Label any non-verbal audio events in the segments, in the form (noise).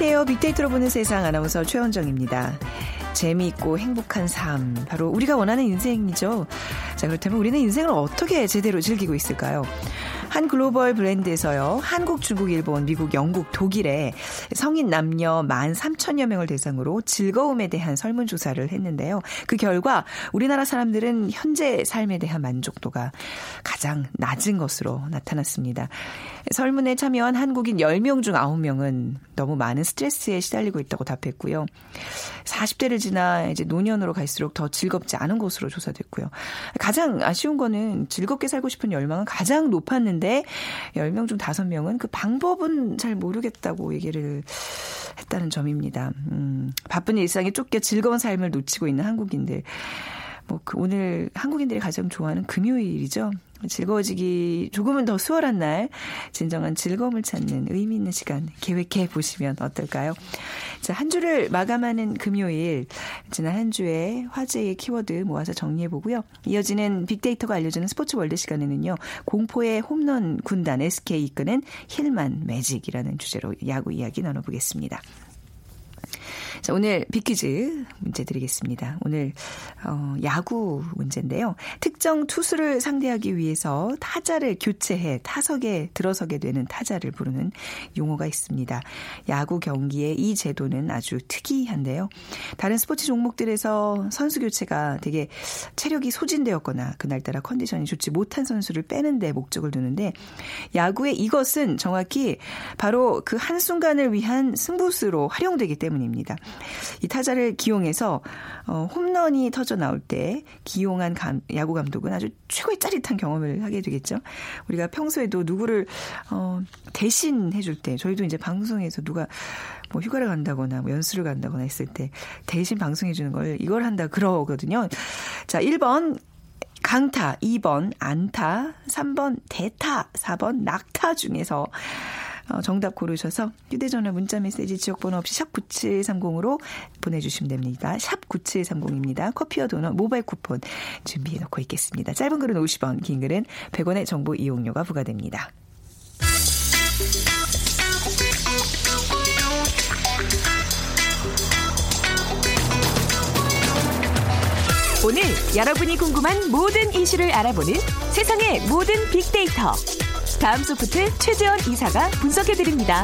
안녕하세요. 빅데이터로 보는 세상 아나운서 최원정입니다. 재미있고 행복한 삶. 바로 우리가 원하는 인생이죠. 자, 그렇다면 우리는 인생을 어떻게 제대로 즐기고 있을까요? 한 글로벌 브랜드에서요. 한국, 중국, 일본, 미국, 영국, 독일에 성인 남녀 13,000여 명을 대상으로 즐거움에 대한 설문조사를 했는데요. 그 결과 우리나라 사람들은 현재 삶에 대한 만족도가 가장 낮은 것으로 나타났습니다. 설문에 참여한 한국인 10명 중 9명은 너무 많은 스트레스에 시달리고 있다고 답했고요. 40대를 지나 이제 노년으로 갈수록 더 즐겁지 않은 것으로 조사됐고요. 가장 아쉬운 거는 즐겁게 살고 싶은 열망은 가장 높았는데 10명 중 5명은 그 방법은 잘 모르겠다고 얘기를 했다는 점입니다. 음, 바쁜 일상에 쫓겨 즐거운 삶을 놓치고 있는 한국인들. 뭐, 그 오늘 한국인들이 가장 좋아하는 금요일이죠. 즐거워지기 조금은 더 수월한 날, 진정한 즐거움을 찾는 의미 있는 시간 계획해 보시면 어떨까요? 자, 한 주를 마감하는 금요일, 지난 한 주의 화제의 키워드 모아서 정리해 보고요. 이어지는 빅데이터가 알려주는 스포츠 월드 시간에는요, 공포의 홈런 군단 SK 이끄는 힐만 매직이라는 주제로 야구 이야기 나눠보겠습니다. 자, 오늘 빅퀴즈 문제 드리겠습니다. 오늘 어, 야구 문제인데요. 특정 투수를 상대하기 위해서 타자를 교체해 타석에 들어서게 되는 타자를 부르는 용어가 있습니다. 야구 경기의 이 제도는 아주 특이한데요. 다른 스포츠 종목들에서 선수 교체가 되게 체력이 소진되었거나 그날따라 컨디션이 좋지 못한 선수를 빼는데 목적을 두는데 야구의 이것은 정확히 바로 그 한순간을 위한 승부수로 활용되기 때문입니다. 이 타자를 기용해서 어, 홈런이 터져 나올 때 기용한 감, 야구 감독은 아주 최고의 짜릿한 경험을 하게 되겠죠. 우리가 평소에도 누구를 어, 대신 해줄 때 저희도 이제 방송에서 누가 뭐 휴가를 간다거나 뭐 연수를 간다거나 했을 때 대신 방송해 주는 걸 이걸 한다 그러거든요. 자, 1번 강타, 2번 안타, 3번 대타, 4번 낙타 중에서 어, 정답 고르셔서 휴대전화 문자메시지 지역번호 없이 샵 9730으로 보내주시면 됩니다. 샵 9730입니다. 커피와 도넛 모바일 쿠폰 준비해 놓고 있겠습니다. 짧은 글은 50원, 긴 글은 100원의 정보 이용료가 부과됩니다. 오늘 여러분이 궁금한 모든 이슈를 알아보는 세상의 모든 빅데이터. 다음 소프트 최재원 이사가 분석해드립니다.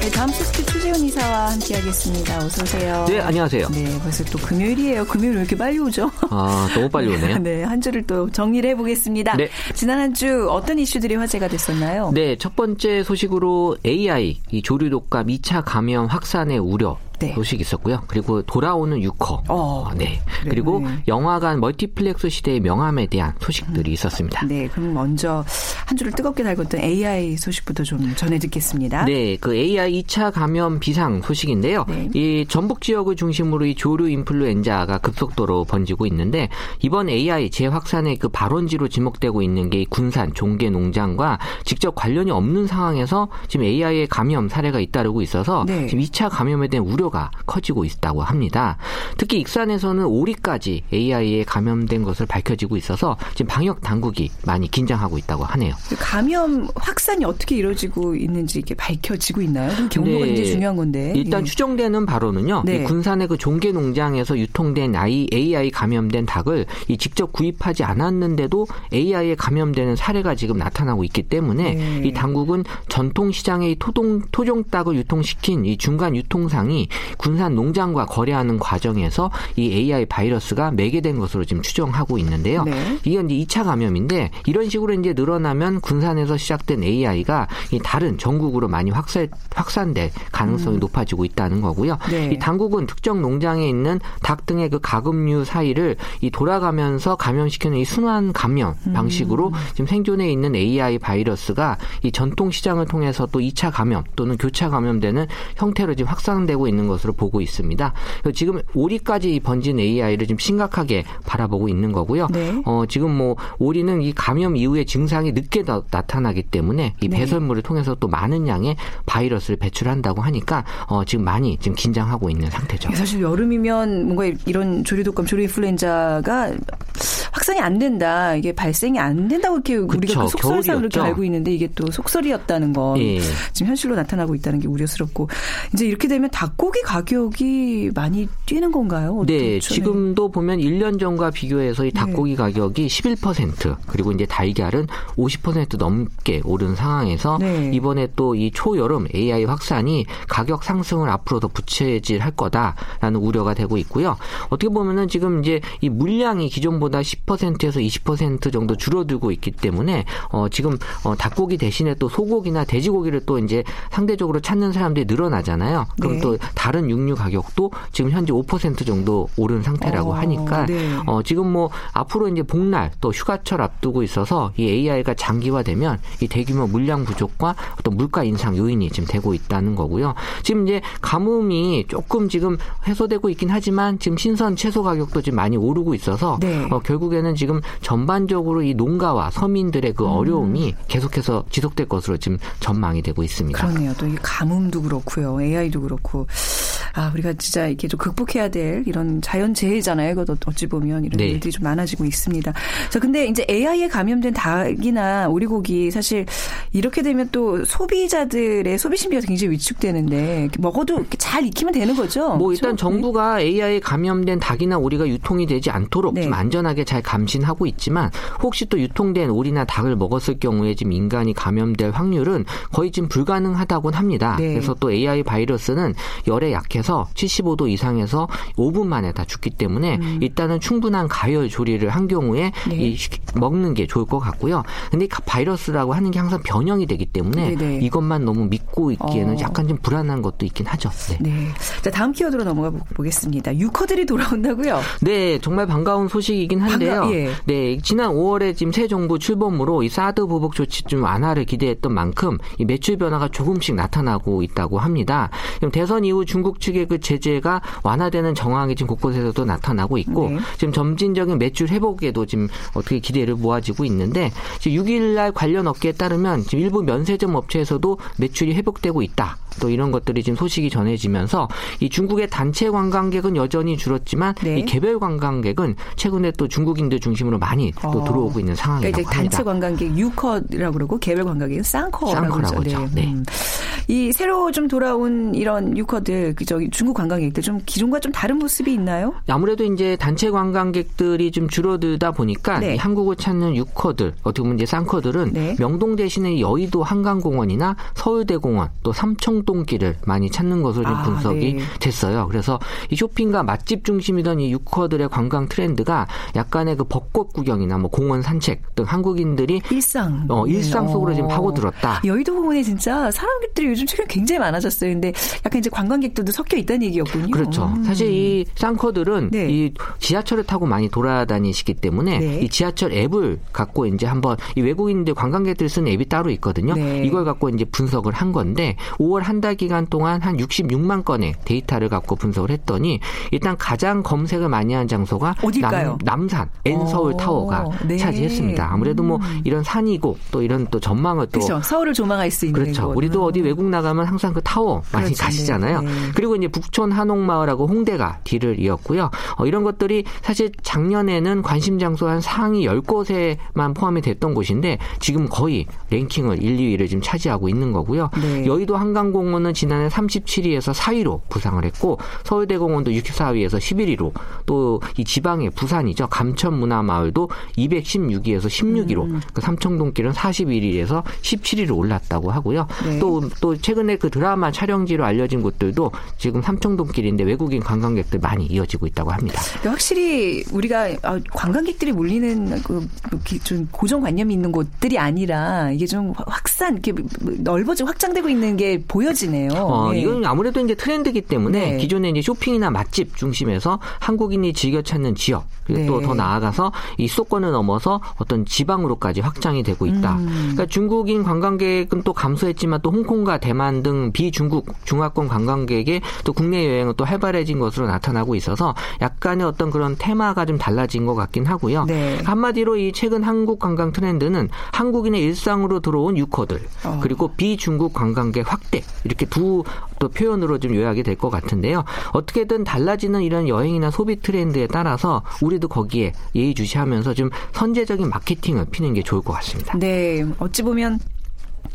네, 다음 소프트 최재원 이사와 함께하겠습니다. 어서 오세요. 네, 안녕하세요. 네, 벌써 또 금요일이에요. 금요일 왜 이렇게 빨리 오죠? 아, 너무 빨리 오네요. (laughs) 네, 한 주를 또 정리를 해보겠습니다. 네. 지난 한 주 어떤 이슈들이 화제가 됐었나요? 네, 첫 번째 소식으로 AI, 이 조류 독감 2차 감염 확산의 우려 네. 소식이 있었고요. 그리고 돌아오는 유커. 어, 네. 그래 그리고 영화관 멀티플렉스 시대의 명암에 대한 소식들이 음. 있었습니다. 네. 그럼 먼저 한 줄을 뜨겁게 달궜던 AI 소식부터 좀 전해 듣겠습니다. 네. 그 AI 2차 감염 비상 소식인데요. 네. 이 전북 지역을 중심으로 이 조류 인플루엔자가 급속도로 번지고 있는데 이번 AI 재확산의 그 발원지로 지목되고 있는 게 군산 종계 농장과 직접 관련이 없는 상황에서 지금 AI의 감염 사례가 잇따르고 있어서 네. 지금 2차 감염에 대한 우려 우려가 커지고 있다고 합니다. 특히 익산에서는 오리까지 AI에 감염된 것을 밝혀지고 있어서 지금 방역 당국이 많이 긴장하고 있다고 하네요. 감염 확산이 어떻게 이루어지고 있는지 이렇게 밝혀지고 있나요? 경로가 네. 굉장히 중요한 건데. 일단 예. 추정되는 바로는요. 네. 군산의 그 종계 농장에서 유통된 AI 감염된 닭을 이 직접 구입하지 않았는데도 AI에 감염되는 사례가 지금 나타나고 있기 때문에 네. 이 당국은 전통 시장의 토종 토종 닭을 유통시킨 이 중간 유통상이 군산 농장과 거래하는 과정에서 이 AI 바이러스가 매개된 것으로 지금 추정하고 있는데요. 네. 이건 이제 2차 감염인데 이런 식으로 이제 늘어나면 군산에서 시작된 AI가 이 다른 전국으로 많이 확산 확산될 가능성이 음. 높아지고 있다는 거고요. 네. 이 당국은 특정 농장에 있는 닭 등의 그 가금류 사이를 이 돌아가면서 감염시키는 이 순환 감염 음. 방식으로 음. 지금 생존해 있는 AI 바이러스가 이 전통 시장을 통해서 또 2차 감염 또는 교차 감염되는 형태로 지금 확산되고 있는 것으로 보고 있습니다. 지금 오리까지 번진 AI를 좀 심각하게 바라보고 있는 거고요. 네. 어, 지금 뭐 오리는 이 감염 이후에 증상이 늦게 나, 타나기 때문에 이 네. 배설물을 통해서 또 많은 양의 바이러스를 배출한다고 하니까 어, 지금 많이 지금 긴장하고 있는 상태죠. 사실 여름이면 뭔가 이런 조류독감, 조류인플루엔자가 확산이 안 된다. 이게 발생이 안 된다고 이렇게 그쵸, 우리가 그 속설상 그렇게 알고 있는데 이게 또 속설이었다는 건 예. 지금 현실로 나타나고 있다는 게 우려스럽고 이제 이렇게 되면 닭고 기 가격이 많이 뛰는 건가요? 네, 지금도 보면 1년 전과 비교해서 이 닭고기 네. 가격이 11% 그리고 이제 달걀은 50% 넘게 오른 상황에서 네. 이번에 또 이 초여름 AI 확산이 가격 상승을 앞으로 더 부채질할 거다라는 우려가 되고 있고요. 어떻게 보면은 지금 이제 이 물량이 기존보다 10%에서 20% 정도 줄어들고 있기 때문에 어 지금 어 닭고기 대신에 또 소고기나 돼지고기를 또 이제 상대적으로 찾는 사람들이 늘어나잖아요. 그럼 네. 또 다른 육류 가격도 지금 현재 5% 정도 오른 상태라고 어, 하니까 네. 어 지금 뭐 앞으로 이제 복날 또 휴가철 앞두고 있어서 이 AI가 장기화되면 이 대규모 물량 부족과 어떤 물가 인상 요인이 지금 되고 있다는 거고요. 지금 이제 가뭄이 조금 지금 해소되고 있긴 하지만 지금 신선 채소 가격도 지금 많이 오르고 있어서 네. 어, 결국에는 지금 전반적으로 이 농가와 서민들의 그 음. 어려움이 계속해서 지속될 것으로 지금 전망이 되고 있습니다. 그러네요. 또 이 가뭄도 그렇고요. AI도 그렇고. 아, 우리가 진짜 이렇게 좀 극복해야 될 이런 자연 재해잖아요. 그것도 어찌 보면 이런 네. 일들이 좀 많아지고 있습니다. 자, 근데 이제 AI에 감염된 닭이나 오리고기 사실 이렇게 되면 또 소비자들의 소비 심리가 굉장히 위축되는데 먹어도 잘 익히면 되는 거죠? 뭐 일단 그렇죠? 정부가 네. AI에 감염된 닭이나 오리가 유통이 되지 않도록 네. 좀 안전하게 잘 감신하고 있지만 혹시 또 유통된 오리나 닭을 먹었을 경우에 지금 인간이 감염될 확률은 거의 지금 불가능하다고 합니다. 네. 그래서 또 AI 바이러스는 열에 약해서 75도 이상에서 5분 만에 다 죽기 때문에 음. 일단은 충분한 가열 조리를 한 경우에 네. 이 먹는 게 좋을 것 같고요. 근데 바이러스라고 하는 게 항상 변형이 되기 때문에 네네. 네. 이것만 너무 믿고 있기에는 어. 약간 좀 불안한 것도 있긴 하죠. 네. 네. 자 다음 키워드로 넘어가 보겠습니다. 유커들이 돌아온다고요? 네, 정말 반가운 소식이긴 한데요. 반가, 예. 네, 지난 5월에 지금 새 정부 출범으로 이 사드 보복 조치 좀 완화를 기대했던 만큼 이 매출 변화가 조금씩 나타나고 있다고 합니다. 대선 이후 중국 측의 그 제재가 완화되는 정황이 지금 곳곳에서도 나타나고 있고 네. 지금 점진적인 매출 회복에도 지금 어떻게 기대를 모아지고 있는데 지금 6일 날 관련 업계에 따르면 지금 일부 면세점 업체에서도 매출이 회복되고 있다. 또 이런 것들이 지금 소식이 전해지면 서 이 중국의 단체 관광객은 여전히 줄었지만 네. 이 개별 관광객은 최근에 또 중국인들 중심으로 많이 또 어. 들어오고 있는 상황이라고 그러니까 합니다. 단체 관광객 유커라고 그러고 개별 관광객은 쌍커라고 그러죠. 네. 네. 음. 이 새로 좀 돌아온 이런 유커들 그 저기 중국 관광객들 좀 기존과 좀 다른 모습이 있나요? 아무래도 이제 단체 관광객들이 좀 줄어들다 보니까 네. 한국을 찾는 유커들 어떻게 보면 이제 쌍커들은 네. 명동 대신에 여의도 한강공원이나 서울대공원 또 삼청동길을 많이 찾는 것으로 아, 분석이 네. 됐어요. 그래서 이 쇼핑과 맛집 중심이던 이 유커들의 관광 트렌드가 약간의 그 벚꽃 구경이나 뭐 공원 산책 등 한국인들이 일상 어, 일상 속으로 지금 어. 파고들었다. 여의도 공원에 진짜 사람들이 요즘 최근 굉장히 많아졌어요. 근데 약간 이제 관광객들도 섞여 있다는 얘기였군요. 그렇죠. 음. 사실 이 싼커들은 네. 이 지하철을 타고 많이 돌아다니시기 때문에 네. 이 지하철 앱을 갖고 이제 한번 이 외국인들 관광객들 쓰는 앱이 따로 있거든요. 네. 이걸 갖고 이제 분석을 한 건데 5월 한 달 기간 동안 한 66만 건의 데이터를 갖고 분석을 했더니 일단 가장 검색을 많이 한 장소가 어딜까요? 남, 산 N서울 타워가 네. 차지했습니다. 아무래도 뭐 음. 이런 산이고 또 이런 또 전망을 또 그렇죠. 서울을 조망할 수 있는 그렇죠. 곳. 우리도 어디 외국 나가면 항상 그 타워 많이 그렇죠. 가시잖아요. 네. 그리고 이제 북촌 한옥마을하고 홍대가 뒤를 이었고요. 어, 이런 것들이 사실 작년에는 관심 장소 한 상위 10곳에만 포함이 됐던 곳인데 지금 거의 랭킹을 1, 2위를 지금 차지하고 있는 거고요. 네. 여의도 한강공원은 지난해 37위에서 4위로 부상을 했고 서울대공원도 64위에서 11위로 또 이 지방의 부산이죠. 감천문화마을도 216위에서 16위로 음. 그 삼청동길은 41위에서 17위로 올랐다고 하고요. 네. 또, 또 최근에 그 드라마 촬영지로 알려진 곳들도 지금 삼청동길인데 외국인 관광객들 많이 이어지고 있다고 합니다. 확실히 우리가 아, 관광객들이 몰리는 그좀 고정관념이 있는 곳들이 아니라 이게 좀 확산 이렇게 넓어지고 확장되고 있는 게 보여지네요. 어, 네. 이건 아무래도 이제 트렌드기 때문에 네. 기존에 이제 쇼핑이나 맛집 중심에서 한국인이 즐겨 찾는 지역 그리고 네. 또더 나아가서 이 수도권을 넘어서 어떤 지방으로까지 확장이 되고 있다. 음. 그러니까 중국인 관광객은 또 감소했지만 또 홍콩과 대만 등 비중국 중화권 관광객의 또 국내 여행은 또 활발해진 것으로 나타나고 있어서 약간의 어떤 그런 테마가 좀 달라진 것 같긴 하고요. 네. 한마디로 이 최근 한국 관광 트렌드는 한국인의 일상으로 들어온 유커들 어. 그리고 비중국 관광객 확대 이렇게 두 또 표현으로 좀 요약이 될 것 같은데요. 어떻게든 달라지는 이런 여행이나 소비 트렌드에 따라서 우리도 거기에 예의주시하면서 좀 선제적인 마케팅을 피는 게 좋을 것 같습니다. 네, 어찌 보면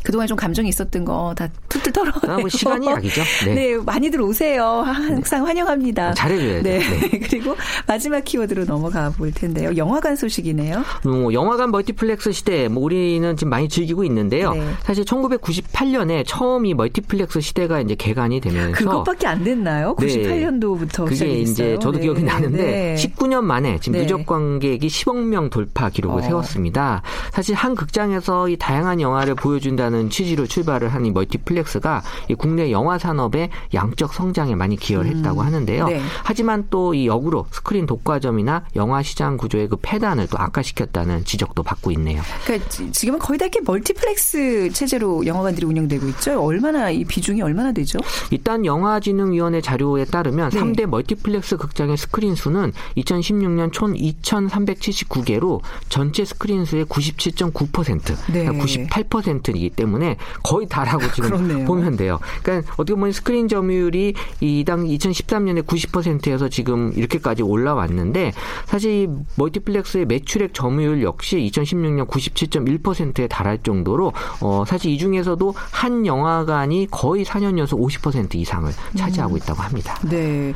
그동안 좀 감정이 있었던 거 다 툴툴 털어내고. 아, 뭐 시간이 약이죠. 네. 네. 많이들 오세요. 항상 환영합니다. 잘해줘야죠. 네. 네. (laughs) 그리고 마지막 키워드로 넘어가 볼 텐데요. 영화관 소식이네요. 뭐 영화관 멀티플렉스 시대, 뭐 우리는 지금 많이 즐기고 있는데요. 네. 사실 1998년에 처음 이 멀티플렉스 시대가 이제 개관이 되면서 그것밖에 안 됐나요? 98년도부터 그게 시작했어요. 이제 저도 네. 기억이 나는데 19년 만에 지금 누적 관객이 10억 명 돌파 기록을 어. 세웠습니다. 사실 한 극장에서 이 다양한 영화를 보여준다 는 하는 취지로 출발을 한 이 멀티플렉스가 이 국내 영화 산업의 양적 성장에 많이 기여를 음. 했다고 하는데요. 네. 하지만 또 이 역으로 스크린 독과점이나 영화 시장 구조의 그 폐단을 또 악화시켰다는 지적도 받고 있네요. 그러니까 지금은 거의 다 이렇게 멀티플렉스 체제로 영화관들이 운영되고 있죠. 얼마나 이 비중이 얼마나 되죠? 일단 영화진흥위원회 자료에 따르면 네. 3대 멀티플렉스 극장의 스크린 수는 2016년 총 2,379개로 전체 스크린 수의 97.9% 네. 그러니까 98%이기 때문에 거의 다라고 지금 그렇네요. 보면 돼요. 그러니까 어떻게 보면 스크린 점유율이 이 당 2013년에 90%에서 지금 이렇게까지 올라왔는데 사실 멀티플렉스의 매출액 점유율 역시 2016년 97.1%에 달할 정도로 어 사실 이 중에서도 한 영화관이 거의 4년 연속 50% 이상을 차지하고 음. 있다고 합니다. 네.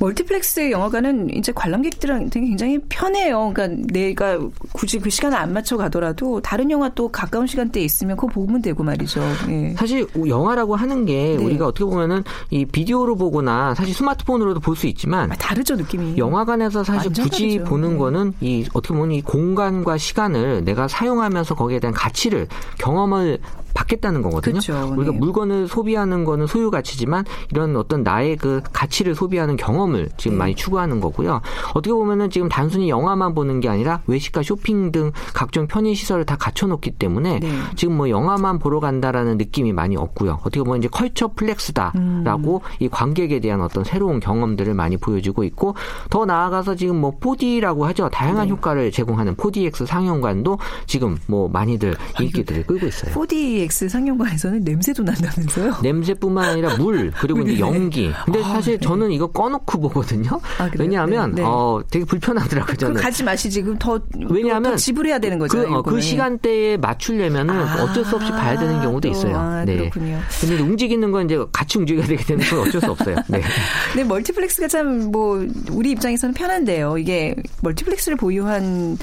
멀티플렉스 영화관은 이제 관람객들한테 굉장히 편해요. 그러니까 내가 굳이 그 시간을 안 맞춰 가더라도 다른 영화 또 가까운 시간대에 있으면 그거 보고 보면 되고 말이죠. 예. 사실 영화라고 하는 게 네. 우리가 어떻게 보면은 이 비디오로 보거나 사실 스마트폰으로도 볼 수 있지만 아, 다르죠 느낌이. 영화관에서 사실 굳이 다르죠. 보는 네. 거는 이 어떻게 보면 이 공간과 시간을 내가 사용하면서 거기에 대한 가치를 경험을 받겠다는 거거든요. 그렇죠. 우리가 네. 물건을 소비하는 거는 소유 가치지만 이런 어떤 나의 그 가치를 소비하는 경험을 지금 네. 많이 추구하는 거고요. 어떻게 보면은 지금 단순히 영화만 보는 게 아니라 외식과 쇼핑 등 각종 편의 시설을 다 갖춰놓기 때문에 네. 지금 뭐 영화만 보러 간다라는 느낌이 많이 없고요. 어떻게 보면 이제 culture plex다라고 음. 이 관객에 대한 어떤 새로운 경험들을 많이 보여주고 있고 더 나아가서 지금 뭐 4D라고 하죠. 다양한 네. 효과를 제공하는 4DX 상영관도 지금 뭐 많이들 인기들을 끌고 있어요. 4D x 상영관에서는 냄새도 난다면서요? (laughs) 냄새뿐만 아니라 물 그리고 이제 (laughs) 연기. 근데 아, 사실 네. 저는 이거 꺼놓고 보거든요. 아, 왜냐하면 네, 네. 어 되게 불편하더라고요. 저는. 가지 마시지. 그럼 더 왜냐하면 더 지불해야 되는 거죠. 그, 어, 그 시간대에 맞추려면은 아, 어쩔 수 없이 봐야 되는 경우도 또, 있어요. 아, 네. 그렇군요. 근데 움직이는 건 이제 같이 움직여야 되기 때문에 어쩔 수 없어요. 네. (laughs) 네, 멀티플렉스가 참 뭐 우리 입장에서는 편한데요. 이게 멀티플렉스를 보유한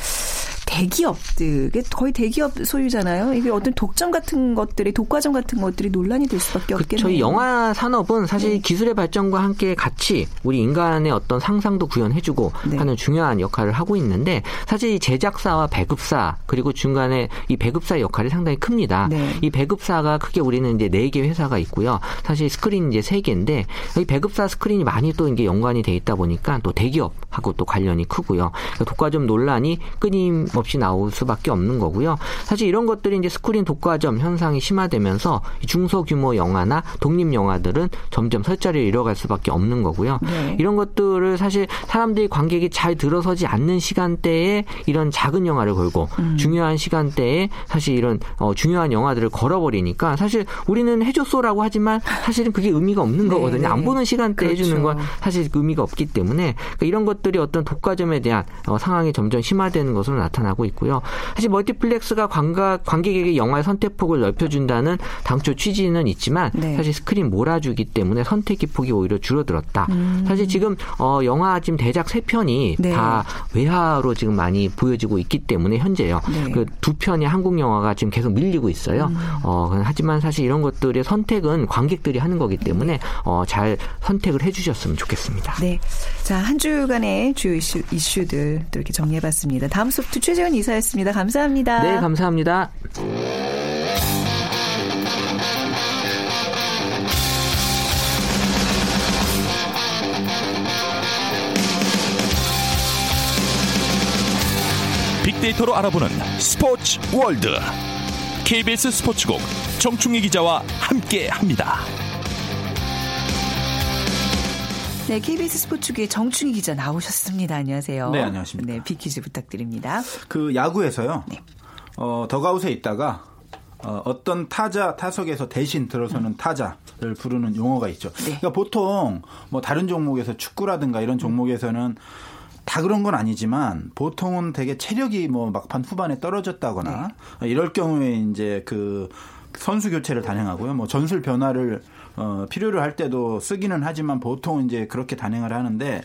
대기업들, 거의 대기업 소유잖아요. 이게 어떤 독점 같은 것들이, 독과점 같은 것들이 논란이 될 수밖에 없겠네요. 저희 영화 산업은 사실 네. 기술의 발전과 함께 같이 우리 인간의 어떤 상상도 구현해주고 네. 하는 중요한 역할을 하고 있는데 사실 제작사와 배급사 그리고 중간에 이 배급사 역할이 상당히 큽니다. 네. 이 배급사가 크게 우리는 이제 네 개 회사가 있고요. 사실 스크린 이제 세 개인데 이 배급사 스크린이 많이 또 이게 연관이 돼 있다 보니까 또 대기업하고 또 관련이 크고요. 그러니까 독과점 논란이 끊임 없이 나올 수밖에 없는 거고요. 사실 이런 것들이 이제 스크린 독과점 현상이 심화되면서 중소규모 영화나 독립 영화들은 점점 설 자리를 잃어갈 수밖에 없는 거고요. 네. 이런 것들을 사실 사람들이 관객이 잘 들어서지 않는 시간대에 이런 작은 영화를 걸고 음. 중요한 시간대에 사실 이런 어, 중요한 영화들을 걸어버리니까 사실 우리는 해줬소라고 하지만 사실은 그게 의미가 없는 네, 거거든요. 네. 안 보는 시간대 그렇죠. 해주는 건 사실 의미가 없기 때문에 그러니까 이런 것들이 어떤 독과점에 대한 어, 상황이 점점 심화되는 것으로 나타나. 나타나고 있고요. 사실 멀티플렉스가 관각, 관객에게 영화의 선택폭을 넓혀준다는 당초 취지는 있지만 네. 사실 스크린 몰아주기 때문에 선택의 폭이 오히려 줄어들었다. 음. 사실 지금 어, 영화 지금 대작 세 편이 네. 다 외화로 지금 많이 보여지고 있기 때문에 현재요. 네. 그 두 편의 한국 영화가 지금 계속 밀리고 있어요. 음. 어, 하지만 사실 이런 것들의 선택은 관객들이 하는 거기 때문에 어, 잘 선택을 해주셨으면 좋겠습니다. 네. 자, 한 주간의 주요 이슈, 이슈들 또 이렇게 정리해봤습니다. 다음 소프트 최재 최재현 이사였습니다. 감사합니다. 네, 감사합니다. 빅데이터로 알아보는 스포츠 월드. KBS 스포츠국 정충희 기자와 함께 합니다. 네, KBS 스포츠국의 정충희 기자 나오셨습니다. 안녕하세요. 네, 안녕하십니까. 네, 비키즈 부탁드립니다. 그 야구에서요. 네. 어, 더가웃에 있다가 어, 어떤 타자 타석에서 대신 들어서는 타자를 부르는 용어가 있죠. 네. 그러니까 보통 뭐 다른 종목에서 축구라든가 이런 종목에서는 다 그런 건 아니지만 보통은 되게 체력이 뭐 막판 후반에 떨어졌다거나 네. 이럴 경우에 이제 그 선수 교체를 단행하고요. 뭐 전술 변화를 어, 필요로 할 때도 쓰기는 하지만 보통 이제 그렇게 단행을 하는데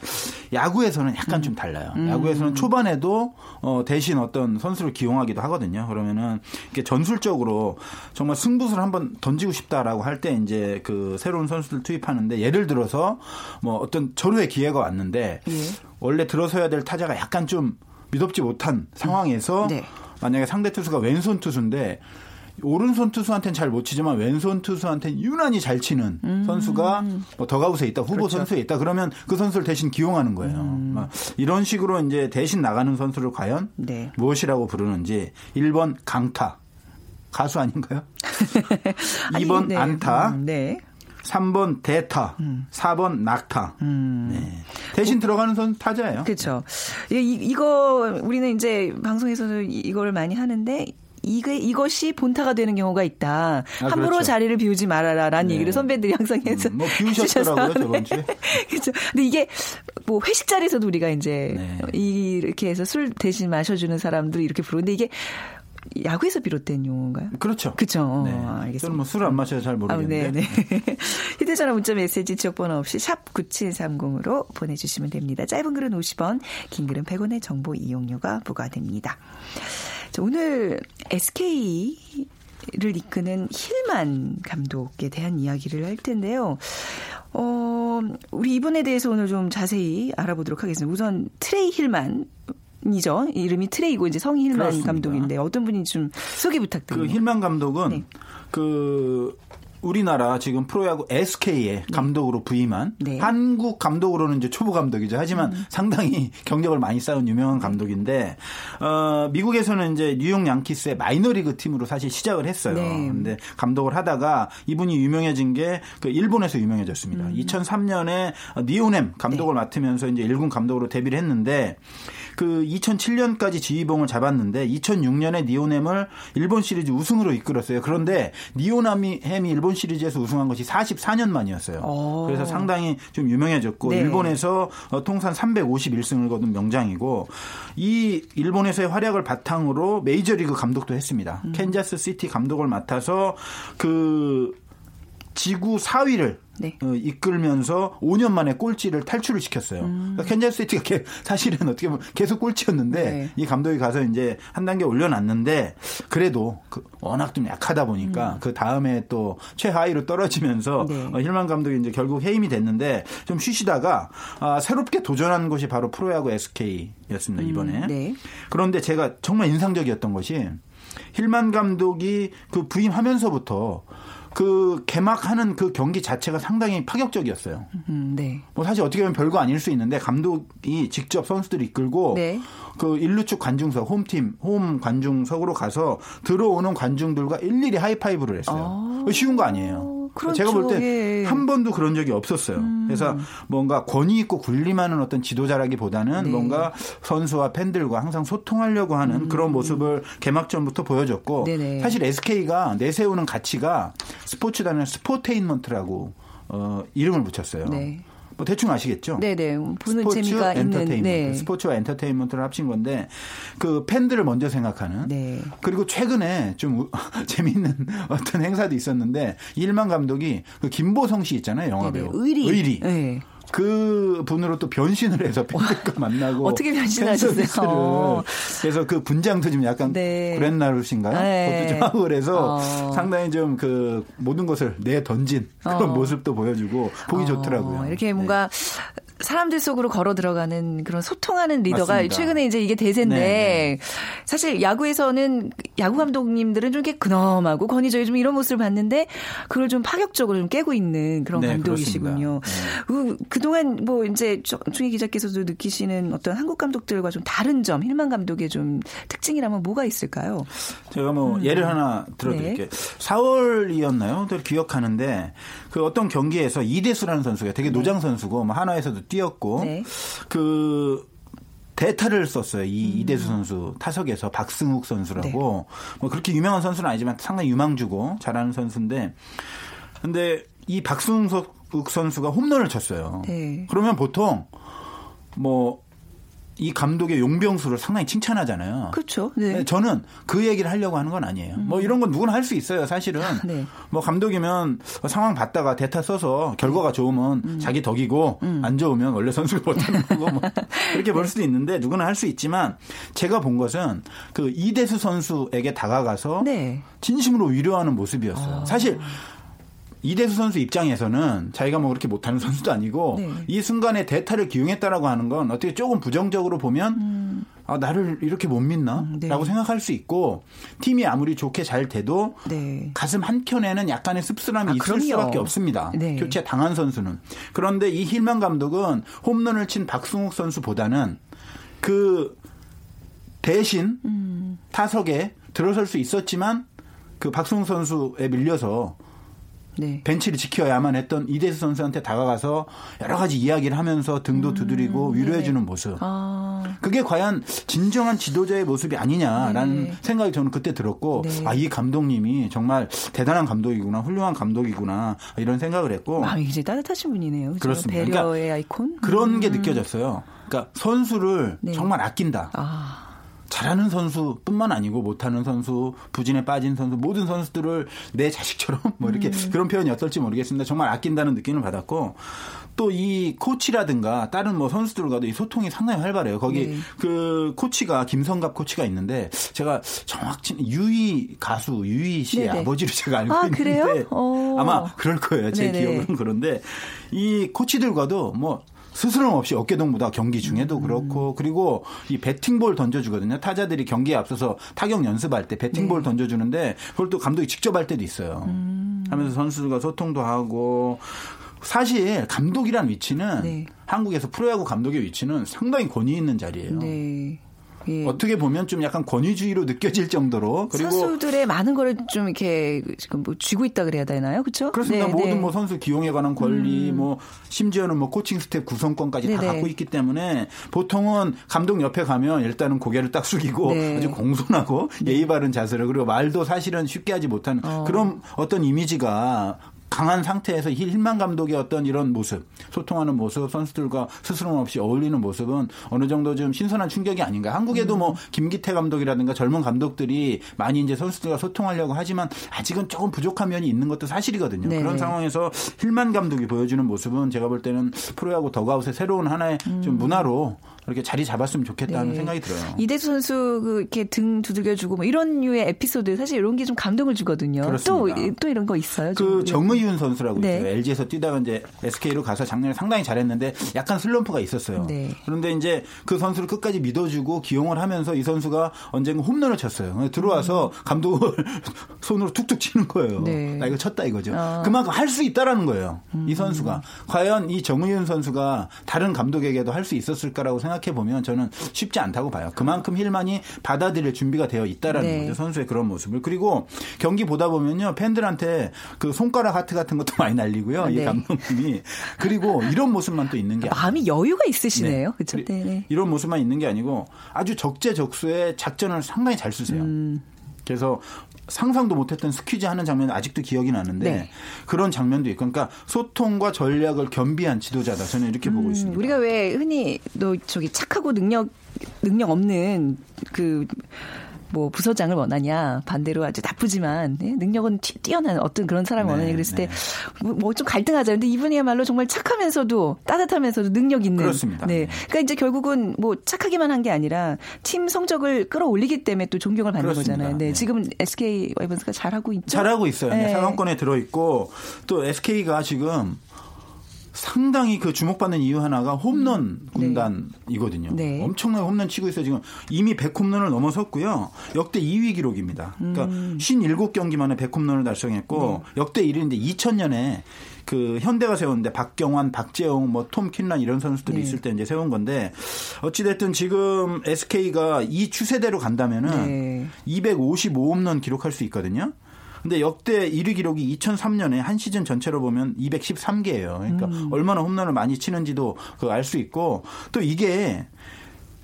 야구에서는 약간 음. 좀 달라요. 음. 야구에서는 초반에도 어, 대신 어떤 선수를 기용하기도 하거든요. 그러면은 이게 전술적으로 정말 승부수를 한번 던지고 싶다라고 할 때 이제 그 새로운 선수들 투입하는데 예를 들어서 뭐 어떤 절호의 기회가 왔는데 예. 원래 들어서야 될 타자가 약간 좀 믿업지 못한 상황에서 음. 네. 만약에 상대 투수가 왼손 투수인데 오른손 투수한테는 잘 못 치지만 왼손 투수한테는 유난히 잘 치는 음. 선수가 뭐 더가웃에 있다 후보 그렇죠. 선수에 있다 그러면 그 선수를 대신 기용하는 거예요. 음. 이런 식으로 이제 대신 나가는 선수를 과연 네. 무엇이라고 부르는지 1번 강타 가수 아닌가요? 2번 (laughs) 아니, 네. 안타. 음, 네. 3번 대타, 음. 4번 낙타. 음. 네. 대신 뭐, 들어가는 선 타자예요. 그렇죠. 이, 이거 우리는 이제 방송에서도 이걸 많이 하는데 이게 이것이 본타가 되는 경우가 있다. 아, 함부로 그렇죠. 자리를 비우지 말아라라는 네. 얘기를 선배들이 항상 해서 음, 뭐 비우셨더라고요 저번 주에. 그렇죠. 근데 이게 뭐 회식 자리에서도 우리가 이제 네. 이렇게 해서 술 대신 마셔주는 사람들 이렇게 부르는데 이게 야구에서 비롯된 용어인가요? 그렇죠. 그렇죠. 네. 어, 알겠습니다. 저는 뭐 술 안 마셔서 잘 모르겠는데. 아, 네, 네. (laughs) 휴대전화 문자 메시지 지역번호 없이 샵 9730으로 보내주시면 됩니다. 짧은 글은 50원, 긴 글은 100원의 정보 이용료가 부과됩니다. 자, 오늘 SK를 이끄는 힐만 감독에 대한 이야기를 할 텐데요. 어, 우리 이분에 대해서 오늘 좀 자세히 알아보도록 하겠습니다. 우선 트레이 힐만 이죠. 이름이 트레이고 이제 성이 힐만 그렇습니다. 감독인데 어떤 분이 좀 소개 부탁드립니다. 그 힐만 감독은 네. 그 우리나라 지금 프로야구 SK의 네. 감독으로 부임한 네. 한국 감독으로는 이제 초보 감독이죠. 하지만 음. 상당히 (laughs) 경력을 많이 쌓은 유명한 감독인데 어, 미국에서는 이제 뉴욕 양키스의 마이너리그 팀으로 사실 시작을 했어요. 네. 근데 감독을 하다가 이분이 유명해진 게 그 일본에서 유명해졌습니다. 음. 2003년에 니혼햄 감독을 네. 맡으면서 이제 일군 감독으로 데뷔를 했는데 그 2007년까지 지휘봉을 잡았는데 2006년에 니혼햄을 일본 시리즈 우승으로 이끌었어요. 그런데 니혼햄이 일본 시리즈에서 우승한 것이 44년 만이었어요. 오. 그래서 상당히 좀 유명해졌고 네. 일본에서 어, 통산 351승을 거둔 명장이고 이 일본에서의 활약을 바탕으로 메이저리그 감독도 했습니다. 음. 캔자스 시티 감독을 맡아서 그 지구 4위를 네. 어, 이끌면서 5년 만에 꼴찌를 탈출을 시켰어요. 음. 그러니까 캔자스 시티가 (laughs) 사실은 어떻게 보면 계속 꼴찌였는데 네. 이 감독이 가서 이제 한 단계 올려놨는데 그래도 그 워낙 좀 약하다 보니까 음. 그 다음에 또 최하위로 떨어지면서 네. 어, 힐만 감독이 이제 결국 해임이 됐는데 좀 쉬시다가 아, 새롭게 도전한 곳이 바로 프로야구 SK였습니다 이번에. 음. 네. 그런데 제가 정말 인상적이었던 것이 힐만 감독이 그 부임하면서부터 그 개막하는 그 경기 자체가 상당히 파격적이었어요. 음, 네. 뭐 사실 어떻게 보면 별거 아닐 수 있는데 감독이 직접 선수들을 이끌고 네. 그 일루축 관중석 홈팀 홈 관중석으로 가서 들어오는 관중들과 일일이 하이파이브를 했어요. 아~ 쉬운 거 아니에요. 그렇죠. 제가 볼 때한 예. 번도 그런 적이 없었어요. 음. 그래서 뭔가 권위 있고 군림하는 어떤 지도자라기보다는 네. 뭔가 선수와 팬들과 항상 소통하려고 하는 음. 그런 모습을 개막전부터 보여줬고 네네. 사실 SK가 내세우는 가치가 스포츠단의 sportainment라고 어, 이름을 붙였어요. 네. 뭐 대충 아시겠죠? 네네. 보는 스포츠 재미가 엔터테인먼트. 있는 네. 스포츠와 엔터테인먼트를 합친 건데 그 팬들을 먼저 생각하는. 네. 그리고 최근에 좀 (laughs) 재미있는 (laughs) 어떤 행사도 있었는데 힐만 감독이 그 김보성 씨 있잖아요, 영화 배우. 의리. 의리. 네. 그 분으로 또 변신을 해서 팬들과 만나고 어떻게 변신하셨어요? 그래서 그 분장도 좀 약간 네. 구렛나루신가요? 네. 그것도 좀 하고 그래서 어. 상당히 좀 그 모든 것을 내 던진 그런 어. 모습도 보여주고 보기 어. 좋더라고요. 이렇게 뭔가 네. 사람들 속으로 걸어 들어가는 그런 소통하는 리더가 맞습니다. 최근에 이제 이게 대세인데 네. 사실 야구에서는 야구 감독님들은 좀 이렇게 근엄하고 권위적이 좀 이런 모습을 봤는데 그걸 좀 파격적으로 좀 깨고 있는 그런 네, 감독이시군요. 네. 그, 그동안 뭐 이제 중희 기자께서도 느끼시는 어떤 한국 감독들과 좀 다른 점, 힐만 감독의 좀 특징이라면 뭐가 있을까요? 제가 뭐 음. 예를 하나 들어드릴게요. 네. 4월이었나요? 기억하는데 그 어떤 경기에서 이대수라는 선수가 되게 네. 노장 선수고 뭐 하나에서도 뛰었고 네. 그 대타를 썼어요. 이 음. 이대수 선수 타석에서 박승욱 선수라고 네. 뭐 그렇게 유명한 선수는 아니지만 상당히 유망주고 잘하는 선수인데 근데 이 박승욱 선수가 홈런을 쳤어요. 네. 그러면 보통 뭐 이 감독의 용병수를 상당히 칭찬하잖아요. 그렇죠. 네. 저는 그 얘기를 하려고 하는 건 아니에요. 음. 뭐 이런 건 누구나 할 수 있어요. 사실은 네. 뭐 감독이면 상황 봤다가 대타 써서 결과가 좋으면 음. 자기 덕이고 음. 안 좋으면 원래 선수가 못하는 거고 뭐 (laughs) 이렇게 볼 네. 수도 있는데 누구나 할 수 있지만 제가 본 것은 그 이대수 선수에게 다가가서 네. 진심으로 위로하는 모습이었어요. 아. 사실 이대수 선수 입장에서는 자기가 뭐 그렇게 못하는 선수도 아니고 네. 이 순간에 대타를 기용했다라고 하는 건 어떻게 조금 부정적으로 보면 음. 아 나를 이렇게 못 믿나라고 음, 네. 생각할 수 있고 팀이 아무리 좋게 잘 돼도 네. 가슴 한 켠에는 약간의 씁쓸함이 아, 있을 그럼요. 수밖에 없습니다. 네. 교체 당한 선수는 그런데 이 힐만 감독은 홈런을 친 박승욱 선수보다는 그 대신 음. 타석에 들어설 수 있었지만 그 박승욱 선수에 밀려서 네. 벤치를 지켜야만 했던 이대수 선수한테 다가가서 여러 가지 이야기를 하면서 등도 음, 두드리고 음, 위로해주는 네. 모습. 아. 그게 과연 진정한 지도자의 모습이 아니냐라는 네. 생각이 저는 그때 들었고 네. 아이 감독님이 정말 대단한 감독이구나 훌륭한 감독이구나 이런 생각을 했고 마음이 굉장히 따뜻하신 분이네요. 그렇죠? 그렇습니다. 배려의 그러니까 아이콘 그런 음. 게 느껴졌어요. 그러니까 선수를 네. 정말 아낀다. 아. 잘하는 선수뿐만 아니고 못하는 선수, 부진에 빠진 선수, 모든 선수들을 내 자식처럼 (laughs) 뭐 이렇게 음. 그런 표현이 어떨지 모르겠습니다. 정말 아낀다는 느낌을 받았고 또 이 코치라든가 다른 뭐 선수들과도 이 소통이 상당히 활발해요. 거기 네. 그 코치가 김성갑 코치가 있는데 제가 정확히 유희 가수 유희 씨의 네네. 아버지로 제가 알고 아, 있는데 어. 아마 그럴 거예요. 제 네네. 기억은 그런데 이 코치들과도 뭐 스스럼 없이 어깨동무다 경기 중에도 음. 그렇고 그리고 이 배팅볼 던져주거든요. 타자들이 경기에 앞서서 타격 연습할 때 배팅볼 네. 던져주는데 그걸 또 감독이 직접 할 때도 있어요. 음. 하면서 선수들과 소통도 하고 사실 감독이란 위치는 네. 한국에서 프로야구 감독의 위치는 상당히 권위 있는 자리예요. 네. 예. 어떻게 보면 좀 약간 권위주의로 느껴질 정도로 그리고 선수들의 많은 거를 좀 이렇게 지금 뭐 쥐고 있다 그래야 되나요, 그렇죠? 그렇습니다. 네, 모든 네. 뭐 선수 기용에 관한 권리, 음. 뭐 심지어는 뭐 코칭 스태프 구성권까지 네네. 다 갖고 있기 때문에 보통은 감독 옆에 가면 일단은 고개를 딱 숙이고 네. 아주 공손하고 네. 예의 바른 자세를 그리고 말도 사실은 쉽게 하지 못하는 어. 그런 어떤 이미지가 강한 상태에서 힐만 감독의 어떤 이런 모습, 소통하는 모습, 선수들과 스스럼 없이 어울리는 모습은 어느 정도 좀 신선한 충격이 아닌가. 한국에도 음. 뭐 김기태 감독이라든가 젊은 감독들이 많이 이제 선수들과 소통하려고 하지만 아직은 조금 부족한 면이 있는 것도 사실이거든요. 네 그런 상황에서 힐만 감독이 보여주는 모습은 제가 볼 때는 프로야구 더가웃의 새로운 하나의 음. 좀 문화로 이렇게 자리 잡았으면 좋겠다는 네. 생각이 들어요. 이대수 선수 그 이렇게 등 두들겨주고 뭐 이런 류의 에피소드 사실 이런 게 좀 감동을 주거든요. 그렇습니다. 또, 또 이런 거 있어요? 그 정의윤 선수라고 네. 있어요. LG에서 뛰다가 이제 SK로 가서 작년에 상당히 잘했는데 약간 슬럼프가 있었어요. 네. 그런데 이제 그 선수를 끝까지 믿어주고 기용을 하면서 이 선수가 언젠가 홈런을 쳤어요. 들어와서 음. 감독을 (laughs) 손으로 툭툭 치는 거예요. 네. 나 이거 쳤다 이거죠. 아. 그만큼 할 수 있다라는 거예요. 음. 이 선수가 과연 이 정의윤 선수가 다른 감독에게도 할 수 있었을까라고 생각. 생각해 보면 저는 쉽지 않다고 봐요. 그만큼 힐만이 받아들일 준비가 되어 있다라는 네. 거죠. 선수의 그런 모습을. 그리고 경기 보다 보면요. 팬들한테 그 손가락 하트 같은 것도 (laughs) 많이 날리고요. 네. 이 감독님이. 그리고 이런 모습만 또 있는 게 마음이 여유가 있으시네요. 네. 그렇죠. 네. 이런 모습만 있는 게 아니고 아주 적재적소에 작전을 상당히 잘 쓰세요. 음. 그래서 상상도 못했던 스퀴즈 하는 장면 아직도 기억이 나는데 네. 그런 장면도 있고 그러니까 소통과 전략을 겸비한 지도자다 저는 이렇게 음, 보고 있습니다. 우리가 왜 흔히 너 저기 착하고 능력 능력 없는 그 뭐 부서장을 원하냐 반대로 아주 나쁘지만 네? 능력은 뛰어난 어떤 그런 사람을 네, 원하냐 그랬을 네. 때뭐좀 뭐 갈등하자. 근데 이분이야말로 정말 착하면서도 따뜻하면서도 능력 있는. 그렇습니다. 네. 그러니까 이제 결국은 뭐 착하기만 한 게 아니라 팀 성적을 끌어올리기 때문에 또 존경을 받는 그렇습니다. 거잖아요. 네. 네. 지금 SK 와이번스가 잘하고 있죠. 잘하고 있어요. 네. 상황권에 들어 있고 또 SK가 지금 상당히 그 주목받는 이유 하나가 홈런 음. 군단이거든요. 네. 엄청나게 홈런 치고 있어요. 지금 이미 100홈런을 넘어섰고요. 역대 2위 기록입니다. 그러니까 음. 57경기 만에 100홈런을 달성했고 네. 역대 1위인데 2000년에 그 현대가 세웠는데 박경환, 박재홍, 뭐 톰 킨란 이런 선수들이 네. 있을 때 이제 세운 건데 어찌 됐든 지금 SK가 이 추세대로 간다면은 네. 255홈런 기록할 수 있거든요. 근데 역대 1위 기록이 2003년에 한 시즌 전체로 보면 213개예요. 그러니까 음. 얼마나 홈런을 많이 치는지도 그알수 있고 또 이게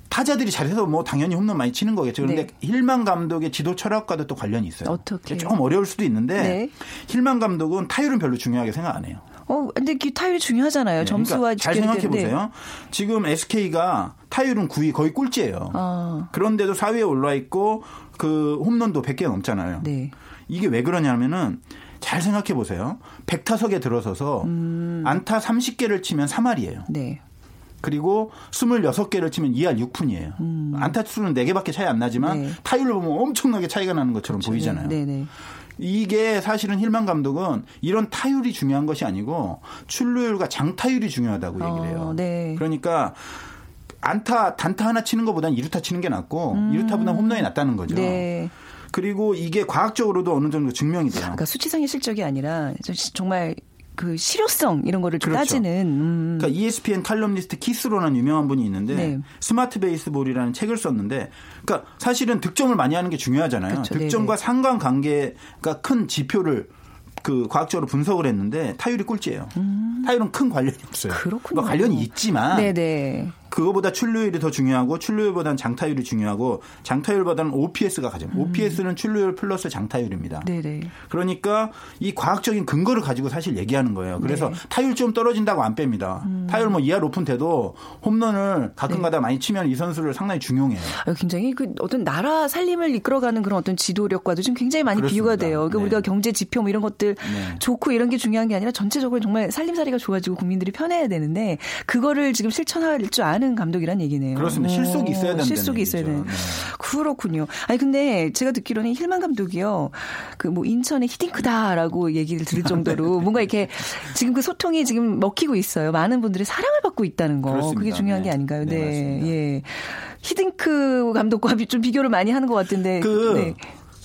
타자들이 잘해서 뭐 당연히 홈런 많이 치는 거겠죠. 그런데 네. 힐만 감독의 지도 철학과도 또 관련이 있어요. 어떻게? 조금 어려울 수도 있는데 네. 힐만 감독은 타율은 별로 중요하게 생각 안 해요. 어, 근데 그 타율이 중요하잖아요. 네, 점수와 그러니까 잘 생각해 보세요. 지금 SK가 타율은 9위 거의 꼴찌예요. 아. 그런데도 4위에 올라 있고 그 홈런도 100개 넘잖아요. 네. 이게 왜 그러냐면은 잘 생각해 보세요. 100타석에 들어서서 음. 안타 30개를 치면 3할이에요. 네. 그리고 26개를 치면 2할 6푼이에요. 음. 안타 수는 4개밖에 차이 안 나지만 네. 타율로 보면 엄청나게 차이가 나는 것처럼 그렇죠. 보이잖아요. 네, 네. 이게 사실은 힐만 감독은 이런 타율이 중요한 것이 아니고 출루율과 장타율이 중요하다고 얘기를 어, 해요. 어, 네. 그러니까 안타 단타 하나 치는 것보다는 2루타 치는 게 낫고 음. 2루타보다 홈런이 낫다는 거죠. 네. 그리고 이게 과학적으로도 어느 정도 증명이 돼요. 그러니까 수치상의 실적이 아니라 정말 그 실효성 이런 거를 그렇죠. 따지는. 음. 그러니까 ESPN 칼럼니스트 키스 로라는 유명한 분이 있는데 네. Smart Baseball이라는 책을 썼는데, 그러니까 사실은 득점을 많이 하는 게 중요하잖아요. 그렇죠. 득점과 네네. 상관관계가 큰 지표를 그 과학적으로 분석을 했는데 타율이 꼴찌예요. 음. 타율은 큰 관련이 없어요. 그렇군요. 뭐 관련이 있지만 네네. 그거보다 출루율이 더 중요하고 출루율보다는 장타율이 중요하고 장타율보다는 OPS가 가장. 음. OPS는 출루율 플러스 장타율입니다. 네네. 그러니까 이 과학적인 근거를 가지고 사실 얘기하는 거예요. 그래서 네. 타율 좀 떨어진다고 안 뺍니다. 음. 타율 뭐 이하 높은 돼도 홈런을 가끔가다 네. 많이 치면 이 선수를 상당히 중용해요. 아, 굉장히 그 어떤 나라 살림을 이끌어가는 그런 어떤 지도력과도 지금 굉장히 많이 그렇습니다. 비유가 돼요. 그러니까 네. 우리가 경제 지표 뭐 이런 것들 네. 좋고 이런 게 중요한 게 아니라 전체적으로 정말 살림살이가 좋아지고 국민들이 편해야 되는데 그거를 지금 실천할 줄 아는 하는 감독이란 얘기네요. 그렇습니다. 실속이 있어야 된다. 실속이. 있어야 되는. 네. 그렇군요. 아니 근데 제가 듣기로는 힐만 감독이요. 그 뭐 인천의 히딩크다라고 얘기를 들을 정도로 (laughs) 뭔가 이렇게 지금 그 소통이 지금 먹히고 있어요. 많은 분들이 사랑을 받고 있다는 거. 그렇습니다. 그게 중요한 네. 게 아닌가요? 네. 네. 예. 히딩크 감독과 좀 비교를 많이 하는 것 같은데. 그 네.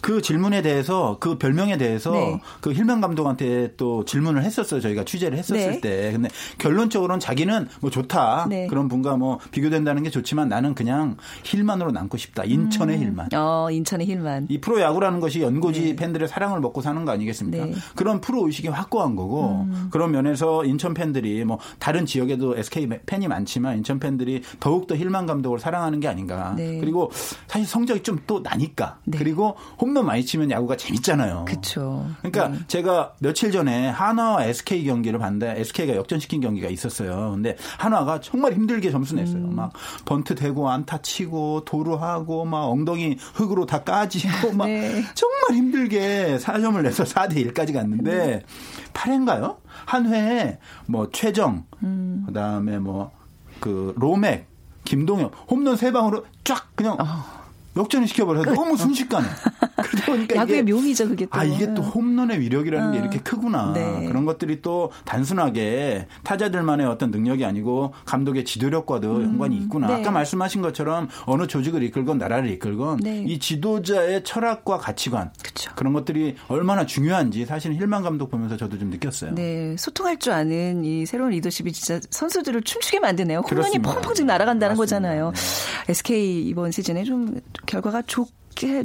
그 질문에 대해서 그 별명에 대해서 네. 그 힐맨 감독한테 또 질문을 했었어요. 저희가 취재를 했었을 네. 때. 근데 결론적으로는 자기는 뭐 좋다. 네. 그런 분과 뭐 비교된다는 게 좋지만 나는 그냥 힐만으로 남고 싶다. 인천의 음. 힐만. 어, 인천의 힐만. 이 프로 야구라는 것이 연고지 네. 팬들의 사랑을 먹고 사는 거 아니겠습니까? 네. 그런 프로 의식이 확고한 거고 음. 그런 면에서 인천 팬들이 뭐 다른 지역에도 SK 팬이 많지만 인천 팬들이 더욱더 힐만 감독을 사랑하는 게 아닌가. 네. 그리고 사실 성적이 좀 또 나니까. 그리고 홈런 많이 치면 야구가 재밌잖아요. 그렇죠. 그러니까 네. 제가 며칠 전에 한화와 SK 경기를 봤는데 SK가 역전시킨 경기가 있었어요. 근데 한화가 정말 힘들게 점수 냈어요. 음. 막 번트 대고 안타 치고 도루하고 막 엉덩이 흙으로 다 까지고 막 (laughs) 네. 정말 힘들게 4점을 내서 4대 1까지 갔는데 네. 8회인가요? 한 회에 뭐 최정 음. 그다음에 뭐 그 로맥 김동엽 홈런 세 방으로 쫙 그냥 어. 역전을 시켜버려. 서 너무 순식간에. 그러다 보니까 야구의 이게, 묘미죠, 그게 또. 아, 이게 또 홈런의 위력이라는 어. 게 이렇게 크구나. 네. 그런 것들이 또 단순하게 타자들만의 어떤 능력이 아니고 감독의 지도력과도 음. 연관이 있구나. 네. 아까 말씀하신 것처럼 어느 조직을 이끌건 나라를 이끌건 네. 이 지도자의 철학과 가치관 그쵸. 그런 것들이 얼마나 중요한지 사실 힐만 감독 보면서 저도 좀 느꼈어요. 네, 소통할 줄 아는 이 새로운 리더십이 진짜 선수들을 춤추게 만드네요. 홈런이 펑펑 나라간다는 맞습니다. 거잖아요. 네. SK 이번 시즌에 좀 결과가 좋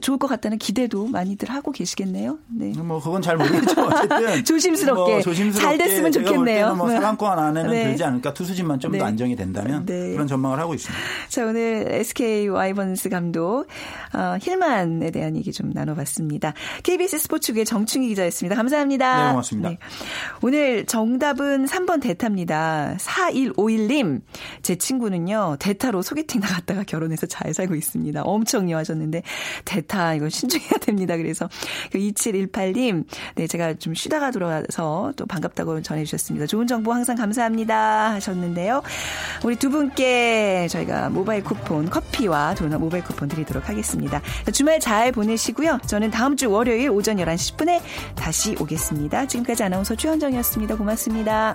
좋을 것 같다는 기대도 많이들 하고 계시겠네요. 네. 뭐 그건 잘 모르겠지만 어쨌든 (laughs) 조심스럽게, 뭐 조심스럽게 잘 됐으면 좋겠네요. 뭐 사강권 안에는 네. 들지 않을까 투수진만 좀더 네. 안정이 된다면 네. 그런 전망을 하고 있습니다. 자 오늘 SK 와이번스 감독 어, 힐만에 대한 얘기 좀 나눠봤습니다. KBS 스포츠국의 정충희 기자였습니다. 감사합니다. 네 고맙습니다. 네. 오늘 정답은 3번 대타입니다. 4151님 제 친구는요 대타로 소개팅 나갔다가 결혼해서 잘 살고 있습니다. 엄청 요 하셨는데 대타 이거 신중해야 됩니다. 그래서 2718님, 그네 제가 좀 쉬다가 들어와서 또 반갑다고 전해주셨습니다. 좋은 정보 항상 감사합니다 하셨는데요. 우리 두 분께 저희가 모바일 쿠폰 커피와 도넛 모바일 쿠폰 드리도록 하겠습니다. 주말 잘 보내시고요. 저는 다음 주 월요일 오전 11시 10분에 다시 오겠습니다. 지금까지 아나운서 최현정이었습니다. 고맙습니다.